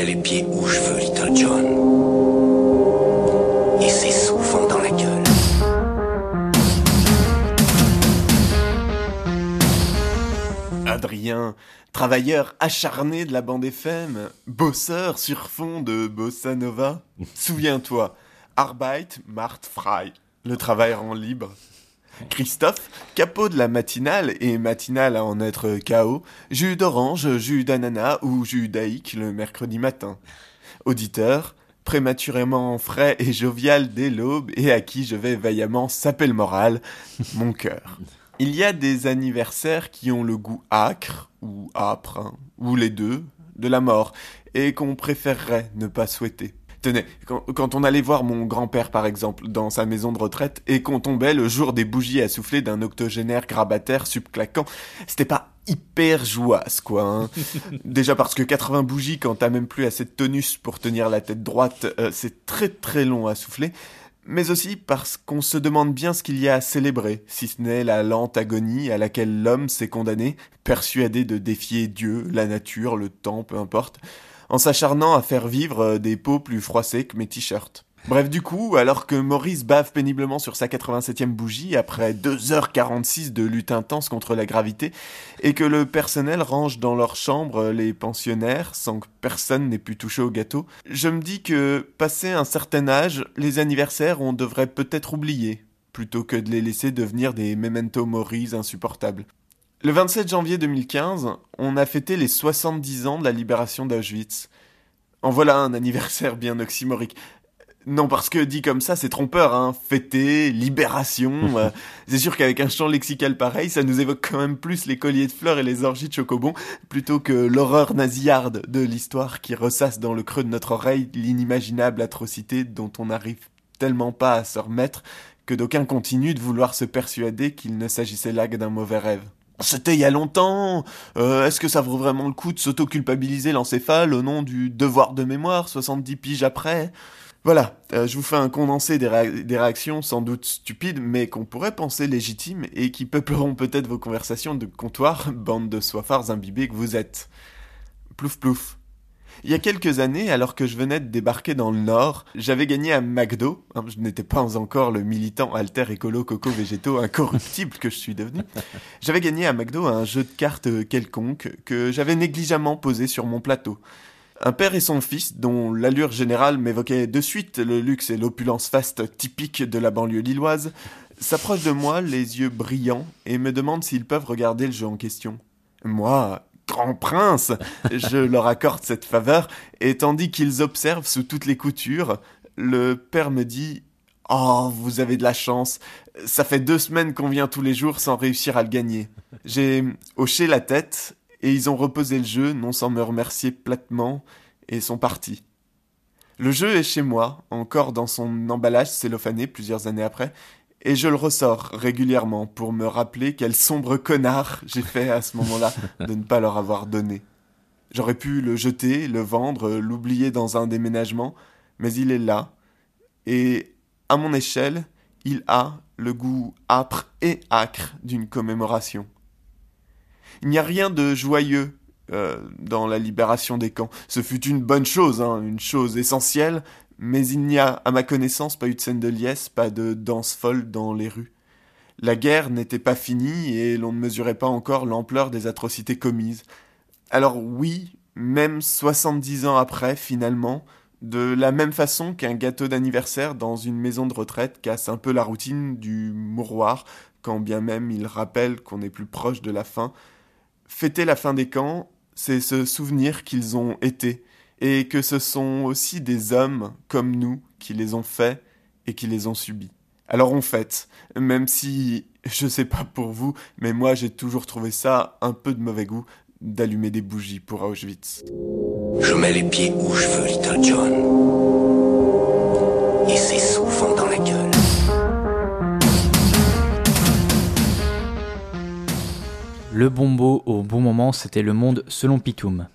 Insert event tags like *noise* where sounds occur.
mets les pieds où je veux, Little John. Et c'est souvent dans la gueule. Adrien, travailleur acharné de la bande FM, bosseur sur fond de bossa nova. *laughs* Souviens-toi, Arbeit macht frei, le travail rend libre. Christophe, capot de la matinale, et matinale à en être KO, jus d'orange, jus d'ananas ou jus d'Aïk le mercredi matin. Auditeur, prématurément frais et jovial dès l'aube, et à qui je vais vaillamment saper le moral, mon cœur. Il y a des anniversaires qui ont le goût acre, ou âpre, hein, ou les deux, de la mort, et qu'on préférerait ne pas souhaiter. Tenez, quand, quand on allait voir mon grand-père par exemple, dans sa maison de retraite, et qu'on tombait le jour des bougies à souffler d'un octogénaire grabataire subclaquant, c'était pas hyper jouasse quoi. Hein. *laughs* Déjà parce que 80 bougies quand t'as même plus assez de tonus pour tenir la tête droite, euh, c'est très très long à souffler mais aussi parce qu'on se demande bien ce qu'il y a à célébrer, si ce n'est la lente agonie à laquelle l'homme s'est condamné, persuadé de défier Dieu, la nature, le temps, peu importe, en s'acharnant à faire vivre des peaux plus froissées que mes t-shirts. Bref, du coup, alors que Maurice bave péniblement sur sa 87e bougie après 2h46 de lutte intense contre la gravité, et que le personnel range dans leur chambre les pensionnaires sans que personne n'ait pu toucher au gâteau, je me dis que, passé un certain âge, les anniversaires on devrait peut-être oublier, plutôt que de les laisser devenir des memento mori insupportables. Le 27 janvier 2015, on a fêté les 70 ans de la libération d'Auschwitz. En voilà un anniversaire bien oxymorique. Non, parce que dit comme ça, c'est trompeur, hein. Fêter, libération. *laughs* euh, c'est sûr qu'avec un champ lexical pareil, ça nous évoque quand même plus les colliers de fleurs et les orgies de chocobon, plutôt que l'horreur nasillarde de l'histoire qui ressasse dans le creux de notre oreille l'inimaginable atrocité dont on n'arrive tellement pas à se remettre que d'aucuns continuent de vouloir se persuader qu'il ne s'agissait là que d'un mauvais rêve. C'était il y a longtemps. Euh, Est-ce que ça vaut vraiment le coup de s'auto-culpabiliser l'encéphale au nom du devoir de mémoire 70 piges après? Voilà, euh, je vous fais un condensé des, des réactions sans doute stupides, mais qu'on pourrait penser légitimes et qui peupleront peut-être vos conversations de comptoir, bande de soifards imbibés que vous êtes. Plouf plouf. Il y a quelques années, alors que je venais de débarquer dans le Nord, j'avais gagné à McDo. hein, je n'étais pas encore le militant alter écolo coco végétaux incorruptible que je suis devenu. J'avais gagné à McDo un jeu de cartes quelconque que j'avais négligemment posé sur mon plateau. Un père et son fils, dont l'allure générale m'évoquait de suite le luxe et l'opulence faste typique de la banlieue lilloise, s'approchent de moi, les yeux brillants, et me demandent s'ils peuvent regarder le jeu en question. Moi, grand prince, je leur accorde cette faveur, et tandis qu'ils observent sous toutes les coutures, le père me dit Oh, vous avez de la chance. Ça fait deux semaines qu'on vient tous les jours sans réussir à le gagner. J'ai hoché la tête et ils ont reposé le jeu, non sans me remercier platement, et sont partis. Le jeu est chez moi, encore dans son emballage cellophané plusieurs années après, et je le ressors régulièrement pour me rappeler quel sombre connard j'ai fait à ce moment-là *laughs* de ne pas leur avoir donné. J'aurais pu le jeter, le vendre, l'oublier dans un déménagement, mais il est là, et à mon échelle, il a le goût âpre et acre d'une commémoration. Il n'y a rien de joyeux euh, dans la libération des camps. Ce fut une bonne chose, hein, une chose essentielle, mais il n'y a, à ma connaissance, pas eu de scène de liesse, pas de danse folle dans les rues. La guerre n'était pas finie et l'on ne mesurait pas encore l'ampleur des atrocités commises. Alors oui, même 70 ans après, finalement, de la même façon qu'un gâteau d'anniversaire dans une maison de retraite casse un peu la routine du mouroir, quand bien même il rappelle qu'on est plus proche de la fin, fêter la fin des camps, c'est se souvenir qu'ils ont été, et que ce sont aussi des hommes comme nous qui les ont faits et qui les ont subis. Alors on fête, même si, *laughs* je sais pas pour vous, mais moi j'ai toujours trouvé ça un peu de mauvais goût d'allumer des bougies pour Auschwitz. Je mets les pieds où je veux, Little John. Et c'est souvent dans la gueule. Le bon mot au bon moment, c'était le monde selon Pitoum.